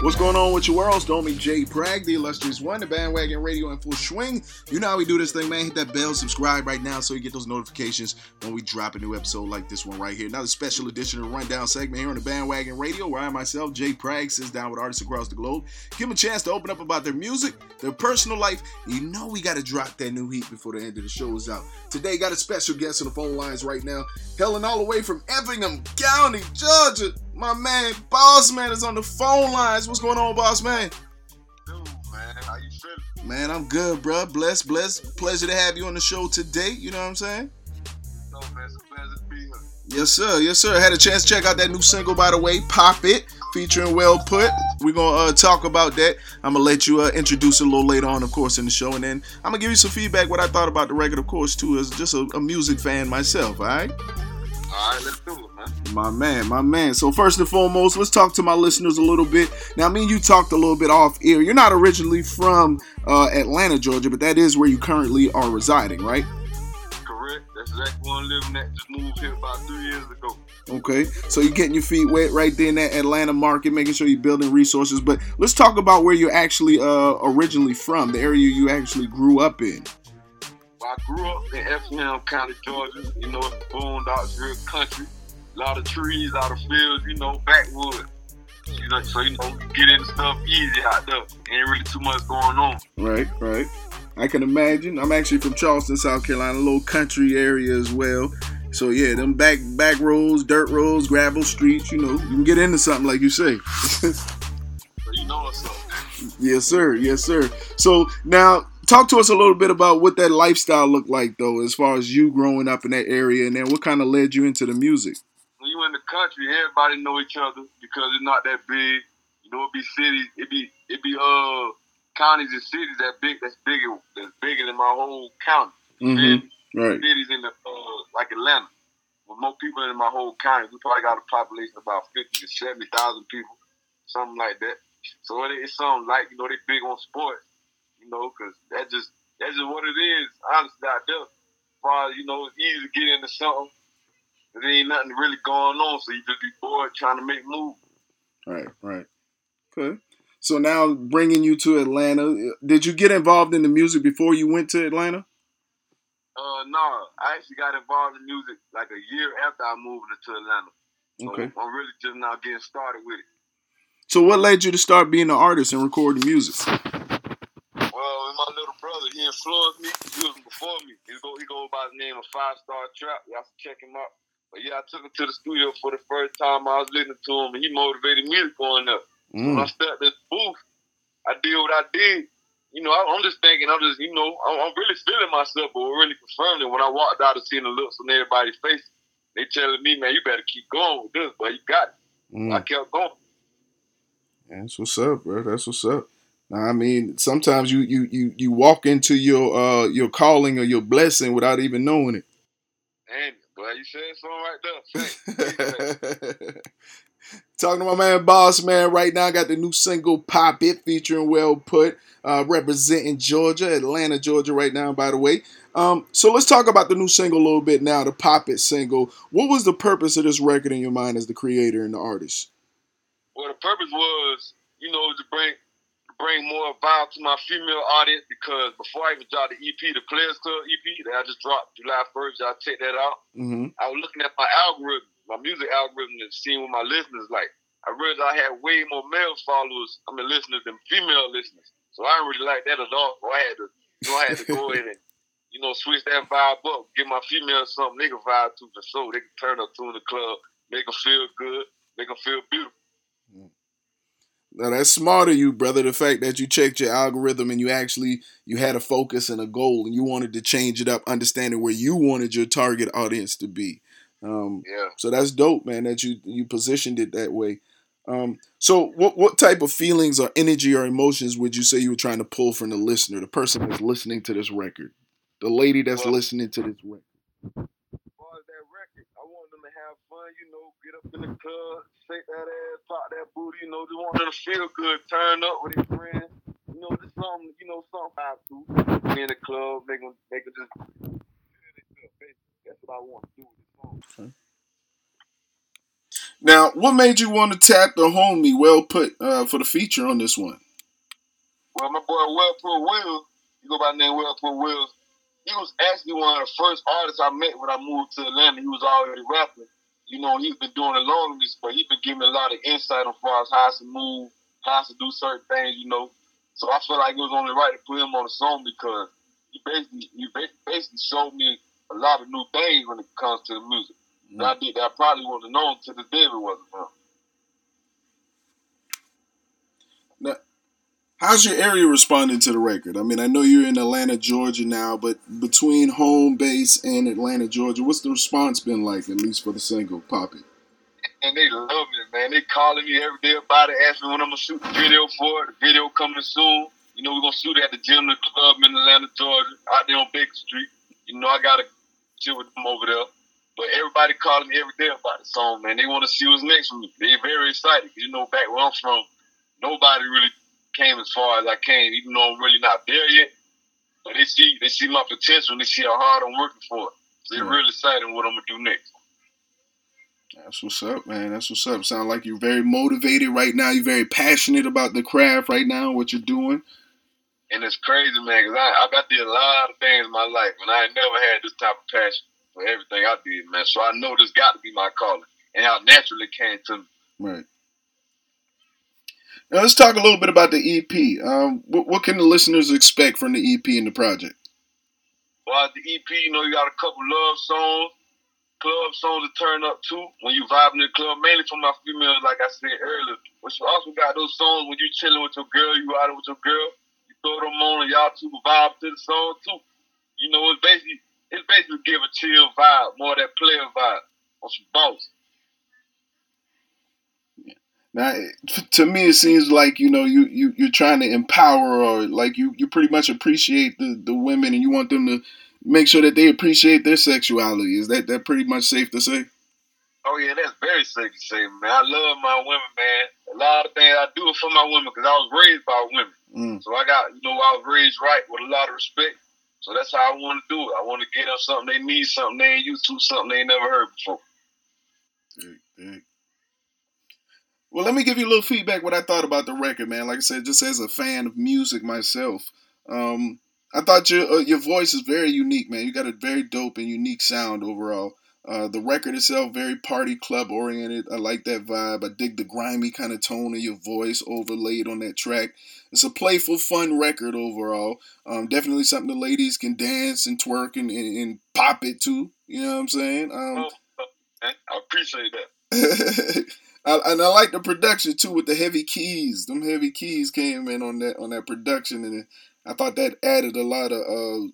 What's going on with your world? Stormy J. Prag, the illustrious one, the bandwagon radio in full swing. You know how we do this thing, man. Hit that bell, subscribe right now so you get those notifications when we drop a new episode like this one right here. Another special edition of Rundown segment here on the bandwagon radio, where I myself, Jay Prag, sits down with artists across the globe. Give them a chance to open up about their music, their personal life. You know we got to drop that new heat before the end of the show is out. Today, got a special guest on the phone lines right now, hailing all the way from Effingham County, Georgia. My man, Boss Man, is on the phone lines. What's going on, Boss Man? Dude, man, how you feeling? Man, I'm good, bro. Bless, bless. Pleasure to have you on the show today. You know what I'm saying? No, man, it's a pleasure to be here. Yes, sir. Yes, sir. Had a chance to check out that new single, by the way, Pop It, featuring Well Put. We're going to uh, talk about that. I'm going to let you uh, introduce it a little later on, of course, in the show. And then I'm going to give you some feedback, what I thought about the record, of course, too, as just a, a music fan myself, all right? All right, let's do it, man. My man, my man. So first and foremost, let's talk to my listeners a little bit. Now, me and you talked a little bit off air. You're not originally from uh, Atlanta, Georgia, but that is where you currently are residing, right? Correct. That's exactly where I'm living at. Just moved here about three years ago. Okay, so you're getting your feet wet right there in that Atlanta market, making sure you're building resources. But let's talk about where you're actually uh, originally from, the area you actually grew up in. Well, I grew up in Effingham County, Georgia. You know, it's boondocks, real country. A lot of trees, a lot of fields, you know, backwood. You know, so, you know, you get into stuff easy out there. Ain't really too much going on. Right, right. I can imagine. I'm actually from Charleston, South Carolina, a little country area as well. So yeah, them back back roads, dirt roads, gravel streets. You know, you can get into something like you say. You know. Yes, sir. Yes, sir. So now, talk to us a little bit about what that lifestyle looked like, though, as far as you growing up in that area, and then what kind of led you into the music. when you in the country, everybody know each other because it's not that big. You know, it be cities, it be it be uh counties and cities that big that's bigger that's bigger than my whole county. Mm-hmm. Right. cities in the uh like Atlanta. With more people in my whole county, we probably got a population of about fifty to seventy thousand people, something like that. So it, it's something like you know they big on sports, you know, because that just that's just what it is. Honestly, out there, as far you know, it's easy to get into something. But there ain't nothing really going on, so you just be bored trying to make moves. Right. Right. Okay. So now, bringing you to Atlanta, did you get involved in the music before you went to Atlanta? Uh, no, I actually got involved in music like a year after I moved into Atlanta. So Okay. I'm really just now getting started with it. So what led you to start being an artist and recording music? Well, my little brother, he influenced me. He was before me. He go he go by the name of Five Star Trap. Y'all should check him out. But yeah, I took him to the studio for the first time. I was listening to him, and he motivated me to going up. When I Mm. stepped in the booth, I did what I did. You know, I, I'm just thinking, I'm just, you know, I'm, I'm really feeling myself, but we're really confirming it when I walked out and seen the looks on everybody's face. They telling me, man, you better keep going with this, but you got it. Mm. I kept going. That's what's up, bro. That's what's up. I mean, sometimes you you you you walk into your uh your calling or your blessing without even knowing it. And Well, you said something right there. Talking to my man Boss Man right now. Got the new single Pop It featuring Well Put, uh, representing Georgia, Atlanta, Georgia right now, by the way. Um, so let's talk about the new single a little bit now, the Pop It single. What was the purpose of this record in your mind as the creator and the artist? Well, the purpose was, you know, to bring bring more vibe to my female audience because before I even dropped the EP, the Players Club EP that I just dropped July 1st, y'all check that out. Mm-hmm. I was looking at my algorithm, my music algorithm, and seeing what my listeners like. I realized I had way more male followers, I mean, listeners than female listeners. So I didn't really like that at all. So I had to, you know, I had to go in and, you know, switch that vibe up, give my females something they can vibe to for so they can turn up to in the club, make them feel good, make them feel beautiful. Now that's smart of you, brother. The fact that you checked your algorithm and you actually you had a focus and a goal and you wanted to change it up, understanding where you wanted your target audience to be. Um, Yeah. so that's dope, man. That you you positioned it that way. Um, so what what type of feelings or energy or emotions would you say you were trying to pull from the listener, the person that's listening to this record, the lady that's Well- listening to this record? As far as that record, I want them to have fun, you know, get up in the club, shake that ass, pop that booty, you know, just want them to feel good, turn up with friends, you know, just something, you know, something vibe to. Be in the club, make them, make them just. That's what I want to do with this song. Now, what made you want to tap the homie? Well put uh, for the feature on this one. Well, my boy Well Put Will, you go by the name Well Put Will, he was actually one of the first artists I met when I moved to Atlanta. He was already rapping. You know, he's been doing it longer, but he's been giving me a lot of insight on far as how to move, how to do certain things, you know. So I feel like it was only right to put him on the song because he basically he basically showed me a lot of new things when it comes to the music. And I mm-hmm. did that I probably wouldn't have known to the day it wasn't for him. How's your area responding to the record? I mean, I know you're in Atlanta, Georgia now, but between home base and Atlanta, Georgia, what's the response been like, at least for the single Pop It? and they love it, man. They calling me every day about it, asking when I'm gonna shoot the video for it. The video coming soon. You know, we're gonna shoot it at the Gym the Club in Atlanta, Georgia, out there on Baker Street. You know, I gotta chill with them over there. But everybody calling me every day about the song, man. They want to see what's next for me. They're very excited. You know, back where I'm from, nobody really came as far as I came, even though I'm really not there yet. But they see they see my potential and they see how hard I'm working for it. So they're Right. really excited what I'm gonna do next. That's what's up, man. That's what's up. Sound like you're very motivated right now. You're very passionate about the craft right now, what you're doing. And it's crazy, man, because I, I did a lot of things in my life, and I never had this type of passion for everything I did, man. So I know this got to be my calling, and how naturally it came to me. Right. Now let's talk a little bit about the EP. Um, what, what can the listeners expect from the EP and the project? Well, the EP, you know, you got a couple love songs, club songs to turn up to when you vibing in the club, mainly for my females, like I said earlier. But you also got those songs when you chilling with your girl, you out with your girl, you throw them on and y'all two vibe to the song too. You know, it's basically it's basically give a chill vibe, more that player vibe on some boss. Now, to me, it seems like you know you you you're trying to empower, or like you you pretty much appreciate the the women, and you want them to make sure that they appreciate their sexuality. Is that that pretty much safe to say? Oh yeah, that's very safe to say, man. I love my women, man. A lot of things I do it for my women because I was raised by women. Mm. So I got, you know, I was raised right with a lot of respect. So that's how I want to do it. I want to get them something they need, something they ain't used to, something they ain't never heard before. Dig, dig. Well, let me give you a little feedback what I thought about the record, man. Like I said, just as a fan of music myself, um, I thought your uh, your voice is very unique, man. You got a very dope and unique sound overall. Uh, the record itself very party club oriented. I like that vibe. I dig the grimy kind of tone of your voice overlaid on that track. It's a playful, fun record overall. Um, definitely something the ladies can dance and twerk and, and, and pop it to. You know what I'm saying? Um, Man, I appreciate that. I, and I like the production too with the heavy keys. Them heavy keys came in on that on that production, and I thought that added a lot of uh,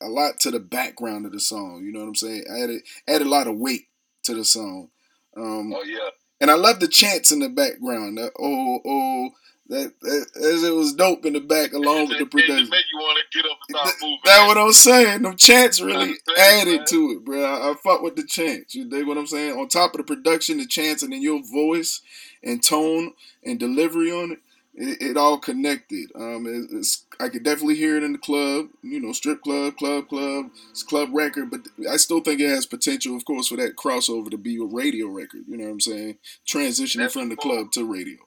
a lot to the background of the song. You know what I'm saying? Added added a lot of weight to the song. Um, Oh yeah. and I love the chants in the background. The, oh oh, That, that as it was dope in the back along with the production. Make you want to get up and start moving. That's what I'm saying. Them chants really added man. to it, bro. I, I fuck with the chants. You dig what I'm saying? On top of the production, the chants, and then your voice and tone and delivery on it, it, it all connected. Um, it, it's I could definitely hear it in the club. You know, strip club, club, club. It's club record, but I still think it has potential, of course, for that crossover to be a radio record. You know what I'm saying? Transitioning That's from the club to radio.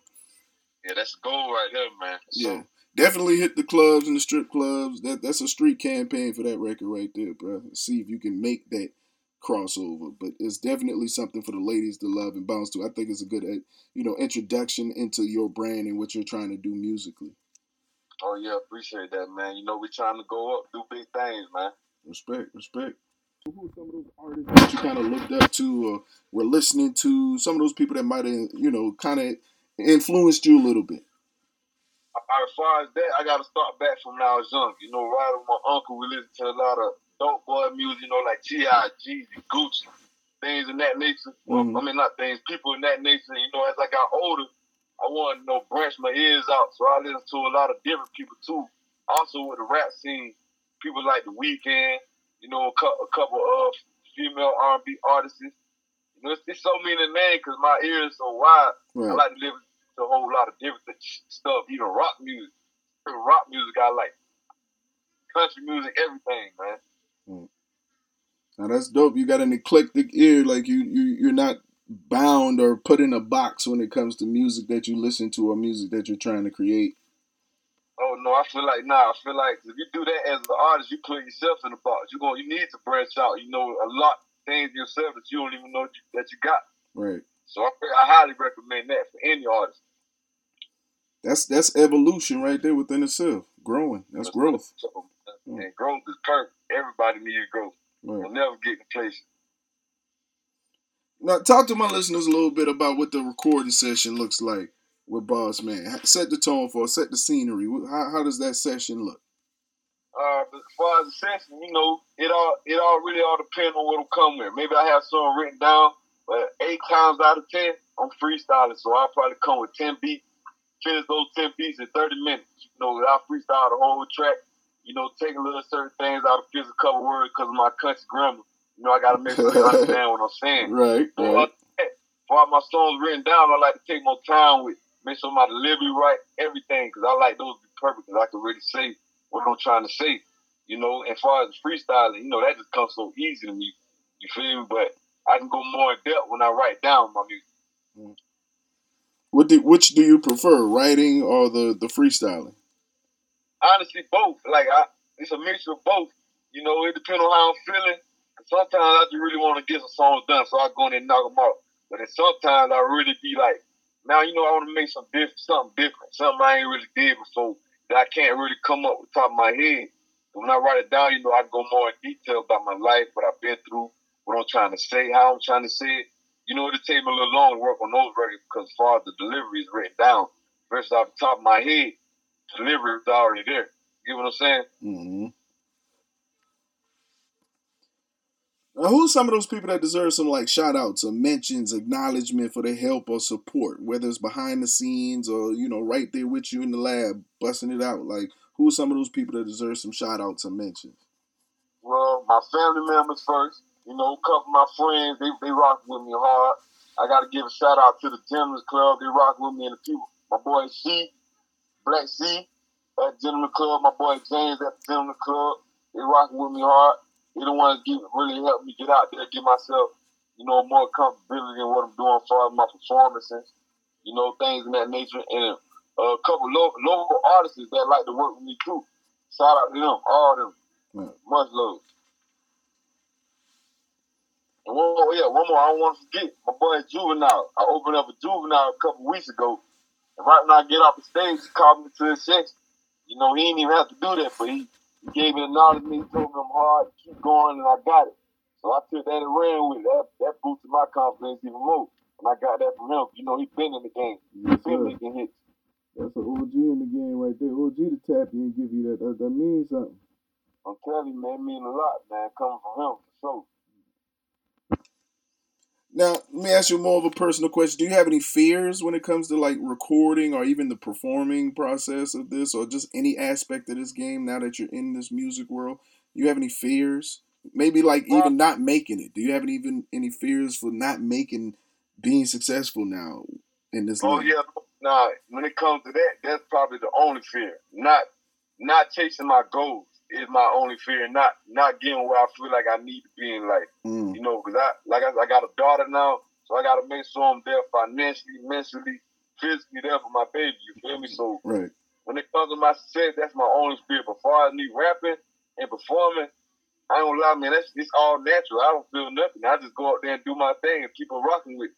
Yeah, that's the goal right there, man. So, yeah. Definitely hit the clubs and the strip clubs. That that's a street campaign for that record right there, bro. See if you can make that crossover. But it's definitely something for the ladies to love and bounce to. I think it's a good, uh, you know, introduction into your brand and what you're trying to do musically. Oh yeah, appreciate that, man. You know, we're trying to go up, do big things, man. Respect, respect. Who are some of those artists that you kind of looked up to or were listening to? Some of those people that might have, you know, kind of influenced you a little bit? As far as that, I got to start back from when I was young. You know, right with my uncle, we listened to a lot of dope boy music, you know, like T.I., Jeezy, Gucci, things in that nature. Mm-hmm. I mean, not things, people in that nature. You know, as I got older, I wanted to know, branch my ears out. So I listened to a lot of different people too. Also with the rap scene, people like The Weeknd, you know, a, cu- a couple of female R&B artists. You know, it's, it's so many names because my ears so wide. Right. I like to listen a whole lot of different stuff, even rock music. Rock music I like. Country music, everything, man. Mm. Now that's dope. You got an eclectic ear, like you you you're not bound or put in a box when it comes to music that you listen to or music that you're trying to create. Oh no, I feel like nah. I feel like if you do that as an artist, you put yourself in a box. You go, you need to branch out. You know a lot of things yourself that you don't even know that you got. Right. So I, I highly recommend that for any artist. That's that's evolution right there within itself. Growing. That's, growth. And growth is perfect. Everybody needs growth. Right. You'll never get complacent. Now, talk to my listeners a little bit about what the recording session looks like with Boss Man. Set the tone for, set the scenery. How, how does that session look? Uh, as far as the session, you know, it all it all really all depends on what'll come with. Maybe I have something written down, but eight times out of ten, I'm freestyling, so I'll probably come with ten beats, finish those ten beats in thirty minutes. You know, I freestyle the whole track you know, take a little certain things out of physical couple words because of my country grammar. You know, I got to make sure they understand what I'm saying. Right. So, right. Uh, my songs written down, I like to take more time with, make sure my delivery right, everything, because I like those to be perfect, because I can really say what I'm trying to say. You know, as far as freestyling, you know, that just comes so easy to me. You feel me? But I can go more in depth when I write down my music. What do, which do you prefer, writing or the, the freestyling? honestly both. Like I, it's a mixture of both. You know, it depends on how I'm feeling. Sometimes I just really want to get some songs done, so I go in and knock them out. But then sometimes I really be like, now you know I want to make some diff- something different, something I ain't really did before that I can't really come up with top of my head. But when I write it down, you know, I go more in detail about my life, what I've been through, what I'm trying to say, how I'm trying to say it. You know, it'll take me a little longer to work on those records because as far as the delivery is written down versus off the top of my head, delivery is already there. You know what I'm saying? Mm-hmm. Now, who's some of those people that deserve some like shout outs or mentions, acknowledgement for their help or support, whether it's behind the scenes or, you know, right there with you in the lab, busting it out? Like, who's some of those people that deserve some shout outs or mentions? Well, my family members first. You know, a couple of my friends, they, they rock with me hard. I got to give a shout out to the Gentlemen's Club. They rock with me and the few. My boy C, Black C at Gentleman Club. My boy James at the Gentleman Club. They rock with me hard. They the ones get really help me get out there, get myself, you know, more comfortability in what I'm doing as far as my performances, you know, things in that nature. And uh, a couple lo- local artists that like to work with me too. Shout out to them, all of them. Mm. Much love. And one more, yeah, one more I don't want to forget. My boy Juvenile. I opened up a Juvenile a couple weeks ago. And right when I get off the stage, he called me to his section. You know, he didn't even have to do that, but he, he gave me acknowledgement. He told me I'm hard, keep going, and I got it. So I took that and ran with it. That, that boosted my confidence even more. And I got that from him. You know, he's been in the game. He's been making hits. That's an OG in the game right there. OG to tap you and give you that. That, that means something. I'm telling you, man, it means a lot, man, coming from him, for sure. Now, let me ask you more of a personal question. Do you have any fears when it comes to like recording or even the performing process of this or just any aspect of this game now that you're in this music world? Do you have any fears? Maybe like uh, even not making it. Do you have any, even any fears for not making being successful now in this Oh life? yeah. Nah, when it comes to that, that's probably the only fear. Not not chasing my goals is my only fear. Not not getting where I feel like I need to be in life. Mm, You know, because I like I, I got a daughter now, so I got to make sure I'm there financially, mentally, physically there for my baby. You feel me? So right. when it comes to my success, that's my only fear. Before I need rapping and performing, I gonna lie, man. That's it's all natural. I don't feel nothing. I just go out there and do my thing and keep on rocking with. it.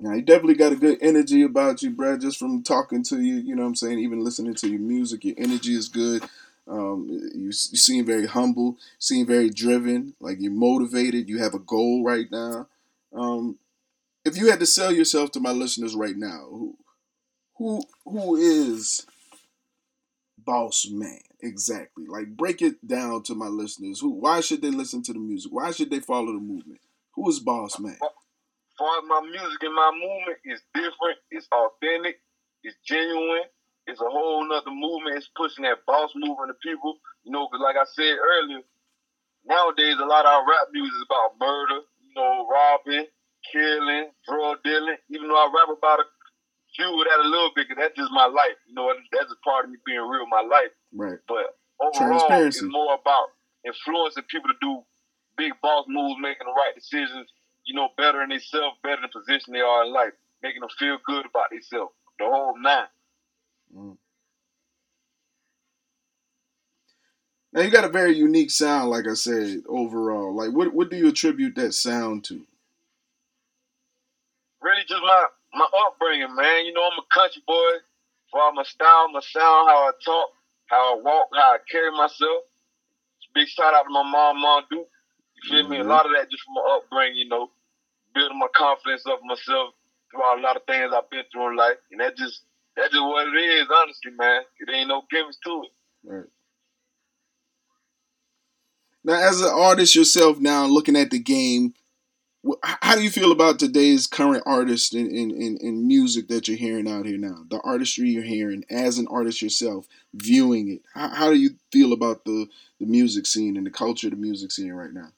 Now you definitely got a good energy about you, Brad. Just from talking to you, you know what I'm saying. Even listening to your music, your energy is good. Um, you, you seem very humble, seem very driven. Like you're motivated. You have a goal right now. Um, if you had to sell yourself to my listeners right now, who, who, who is Boss Man exactly? Like break it down to my listeners. Who? Why should they listen to the music? Why should they follow the movement? Who is Boss Man? Far as my music and my movement is different, it's authentic, it's genuine, it's a whole nother movement. It's pushing that boss movement to people. You know, because like I said earlier, nowadays a lot of our rap music is about murder, you know, robbing, killing, drug dealing. Even though I rap about a few of that a little bit, because that's just my life. You know, that's a part of me being real, my life. Right. But overall, it's more about influencing people to do big boss moves, making the right decisions, you know, better in themselves, better in the position they are in life, making them feel good about themselves. The whole nine. Mm. Now you got a very unique sound, like I said, overall. Like what what do you attribute that sound to? Really just my my upbringing, man. You know, I'm a country boy. For my style, my sound, how I talk, how I walk, how I carry myself. Big shout out to my mom, Mom Duke. You feel me? A Mhm. lot of that just from my upbringing, you know, building my confidence up myself throughout a lot of things I've been through in life. And that just that's just what it is, honestly, man. It ain't no gimmicks to it. Right. Now, as an artist yourself, now looking at the game, how do you feel about today's current artists and in, in, in music that you're hearing out here now? The artistry you're hearing as an artist yourself, viewing it. How, how do you feel about the, the music scene and the culture of the music scene right now?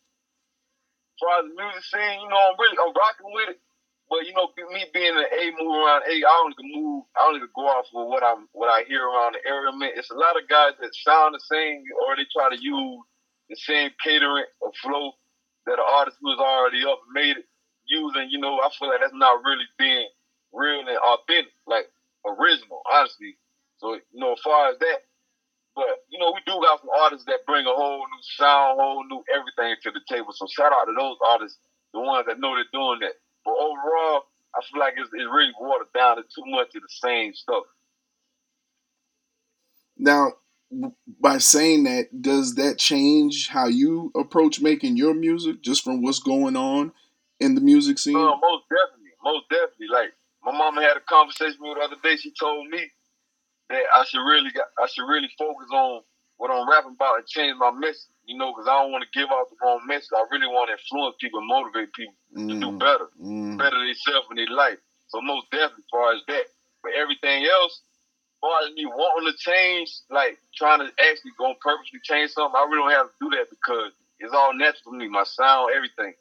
Far as the music scene, you know, I'm really I'm rocking with it. But you know, me being an A move around A, I don't even move. I don't even go off of what I'm what I hear around the area. Man, it's a lot of guys that sound the same, or they try to use the same catering or flow that an artist who's already up made it using. You know, I feel like that's not really being real and authentic, like original, honestly. So you know, as far as that, but you know, we do got some artists that bring a whole new sound, a whole new everything to the table. So shout out to those artists, the ones that know they're doing that. But overall, I feel like it's, it's really watered down to too much of the same stuff. Now, by saying that, does that change how you approach making your music just from what's going on in the music scene? Uh, most definitely, most definitely. Like my mama had a conversation with me the other day. She told me that I should really, got, I should really focus on what I'm rapping about and change my message. You know, because I don't want to give out the wrong message. I really want to influence people, motivate people to do Mm, better. mm. better themselves in their life. So most definitely, as far as that. But everything else, as far as me wanting to change, like trying to actually go and purposely change something, I really don't have to do that because it's all natural to me. My sound, everything.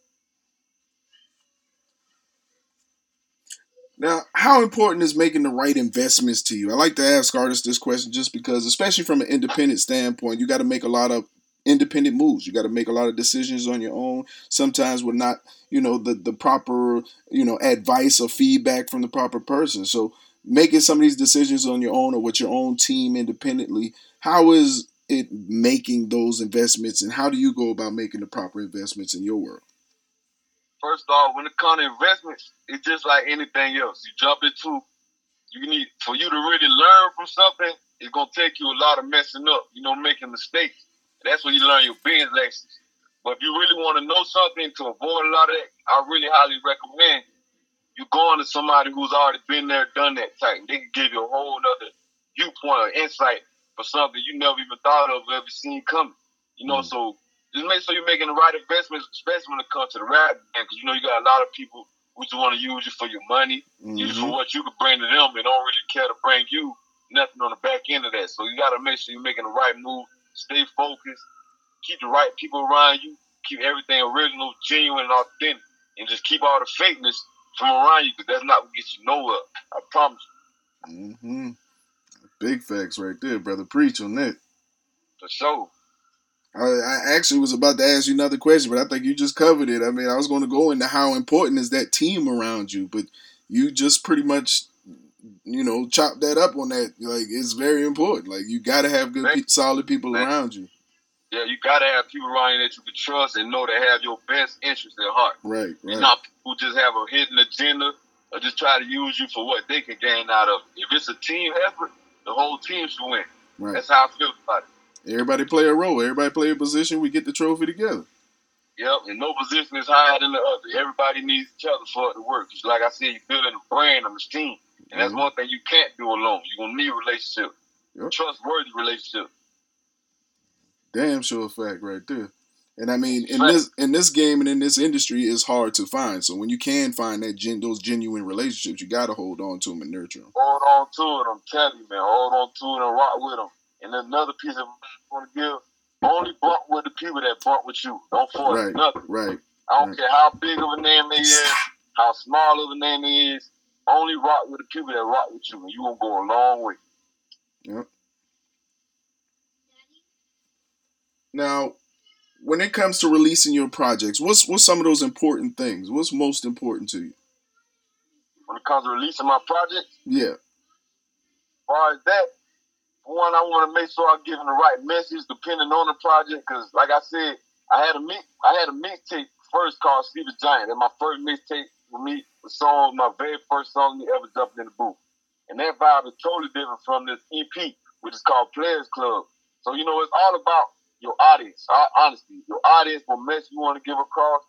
Now, how important is making the right investments to you? I like to ask artists this question just because, especially from an independent standpoint, you got to make a lot of independent moves. You got to make a lot of decisions on your own. Sometimes with not, you know, the the proper, you know, advice or feedback from the proper person. So making some of these decisions on your own or with your own team independently, how is it making those investments, and how do you go about making the proper investments in your world? First off, when it comes to investments, it's just like anything else. You jump into, you need for you to really learn from something. It's gonna take you a lot of messing up. You know, making mistakes. That's when you learn your business lessons. But if you really want to know something to avoid a lot of that, I really highly recommend you going to somebody who's already been there, done that type. They can give you a whole other viewpoint or insight for something you never even thought of, ever seen coming. You know, Mm. so just make sure you're making the right investments, especially when it comes to the rap game, because you know you got a lot of people who just want to use you for your money, mm-hmm. use for what you can bring to them, and don't really care to bring you nothing on the back end of that. So you got to make sure you're making the right move, stay focused, keep the right people around you, keep everything original, genuine, and authentic, and just keep all the fakeness from around you, because that's not what gets you nowhere. I promise you. Mm-hmm. Big facts right there, brother. Preach on that. For sure. I, actually was about to ask you another question, but I think you just covered it. I mean, I was going to go into how important is that team around you, but you just pretty much, you know, chop that up on that. Like, it's very important. Like, you got to have good, pe- solid people around you. Yeah, you got to have people around you that you can trust and know they have your best interest at heart. Right, right. not people just have a hidden agenda or just try to use you for what they can gain out of. If it's a team effort, the whole team should win. Right. That's how I feel about it. Everybody play a role. Everybody play a position. We get the trophy together. Yep, and no position is higher than the other. Everybody needs each other for it to work. Just like I said, you're building a brand, a machine. And that's mm-hmm. one thing you can't do alone. You're gonna need a relationship. Yep. Trustworthy relationship. Damn sure a fact right there. And I mean, in this in this game and in this industry, it's hard to find. So when you can find that gen, those genuine relationships, you got to hold on to them and nurture them. Hold on to it. I'm telling you, man. Hold on to it and rock with them. And another piece of want to give: only bump with the people that bump with you. Don't force right, nothing. Right. I don't right. care how big of a name it is, how small of a name is. Only rock with the people that rock with you, and you gonna go a long way. Yep. Now, when it comes to releasing your projects, what's what's some of those important things? What's most important to you? When it comes to releasing my project? Yeah. As far as that, one, I want to make sure I'm giving the right message depending on the project. Because, like I said, I had a mix, I had a mixtape first called "Sleeping Giant," and my first mixtape for me, the song, my very first song you ever jumped in the booth, and that vibe is totally different from this EP, which is called Players Club. So you know, it's all about your audience. Honestly, your audience, what message you want to give across,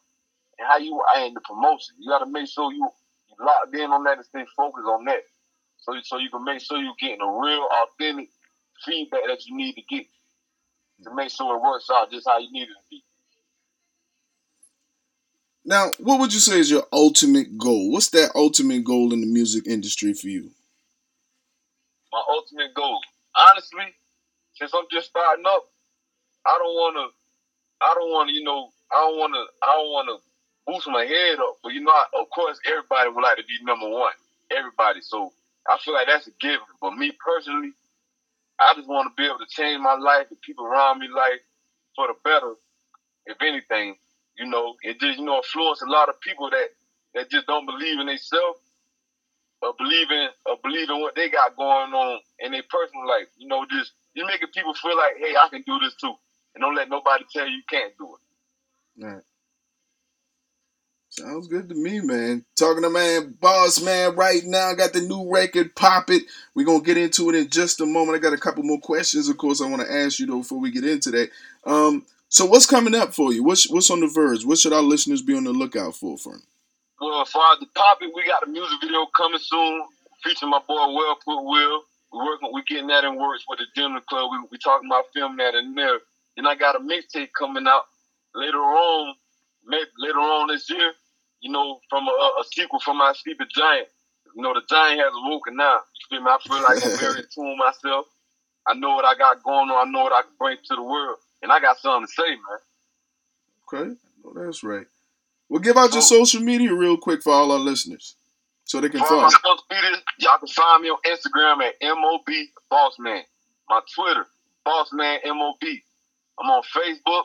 and how you and the promotion. You got to make sure you you locked in on that and stay focused on that. So, so you can make sure you're getting a real, authentic feedback that you need to get to make sure it works out just how you need it to be. Now, what would you say is your ultimate goal? What's that ultimate goal in the music industry for you? My ultimate goal, honestly, since I'm just starting up, I don't want to. I don't want to. You know, I don't want to. I don't want to boost my head up. But you know, of course, everybody would like to be number one. Everybody. So I feel like that's a given. But me personally, I just want to be able to change my life, and people around me life for the better. If anything, you know, it just you know influence a lot of people that that just don't believe in themselves or believe in or believe in what they got going on in their personal life. You know, just you making people feel like, hey, I can do this too, and don't let nobody tell you you can't do it. Right. Sounds good to me, man. Talking to man, boss man, right now. I got the new record, Pop It. We're going to get into it in just a moment. I got a couple more questions, of course, I want to ask you, though, before we get into that. Um, so, what's coming up for you? What's what's on the verge? What should our listeners be on the lookout for, for Well, as far as the Pop It, we got a music video coming soon featuring my boy Well Put Will. We're working, we're getting that in works with the Dinner Club. We, we talking about filming that in there. Then I got a mixtape coming out later on, later on this year you know, from a, a sequel from my Sleeping Giant. You know, the giant has awoken now. You feel me? I feel like I'm very in tune myself. I know what I got going on. I know what I can bring to the world. And I got something to say, man. Okay. Well, that's right. Well, give out your oh. social media real quick for all our listeners so they can follow. My social media, y'all can find me on Instagram at MOB Bossman. My Twitter, Bossman MOB. I'm on Facebook,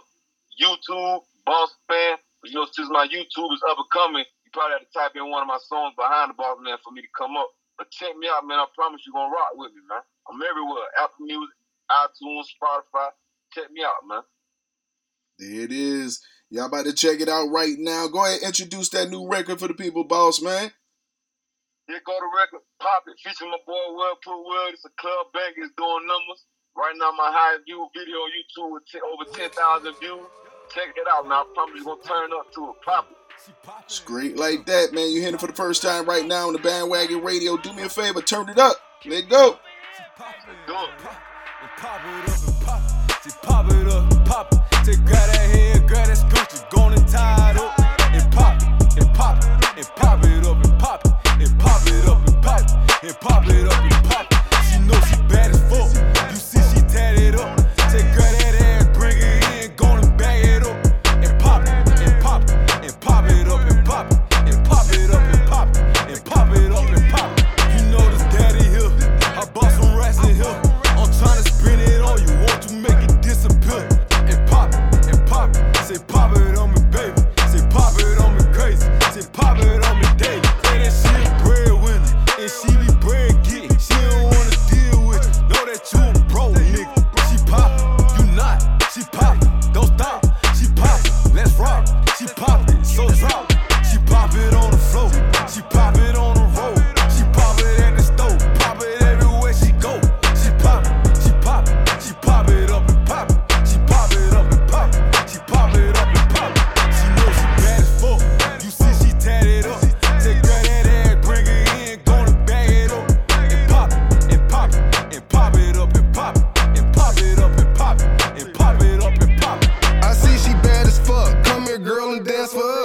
YouTube, Bossman you know, since my YouTube is up and coming, you probably have to type in one of my songs behind the boss man for me to come up. But check me out, man. I promise you're gonna rock with me, man. I'm everywhere. Apple Music, iTunes, Spotify. Check me out, man. There it is. Y'all about to check it out right now. Go ahead, introduce that new record for the people, boss man. Here go the record, Pop It, featuring my boy Will Put Will. It's a club bank, it's doing numbers. Right now, my highest view video on YouTube with t- over 10,000 views check it out. Now, somebody's gonna turn up to a problem. Straight like that, man. You're hearing it for the first time right now on the bandwagon radio. Do me a favor, turn it up. Let go. and pop it up and pop it. She know she bad as fuck.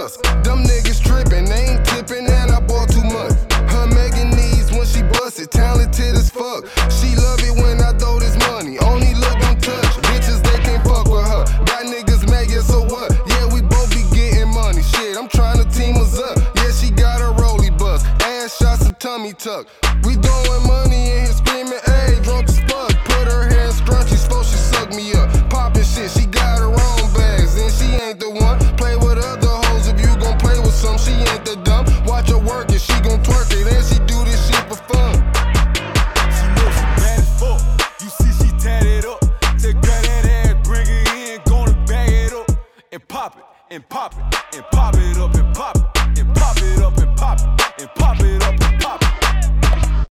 us. Niggas tripping, they ain't tipping, and I bought too much. Her Megan needs when she bust it, talented as fuck. She love it when I throw this money, only look and touch. Bitches, they can't fuck with her. Got niggas mad, yeah, so what? Yeah, we both be getting money. Shit, I'm trying to team us up. Yeah, she got a rolly bus, ass shots and tummy tuck. We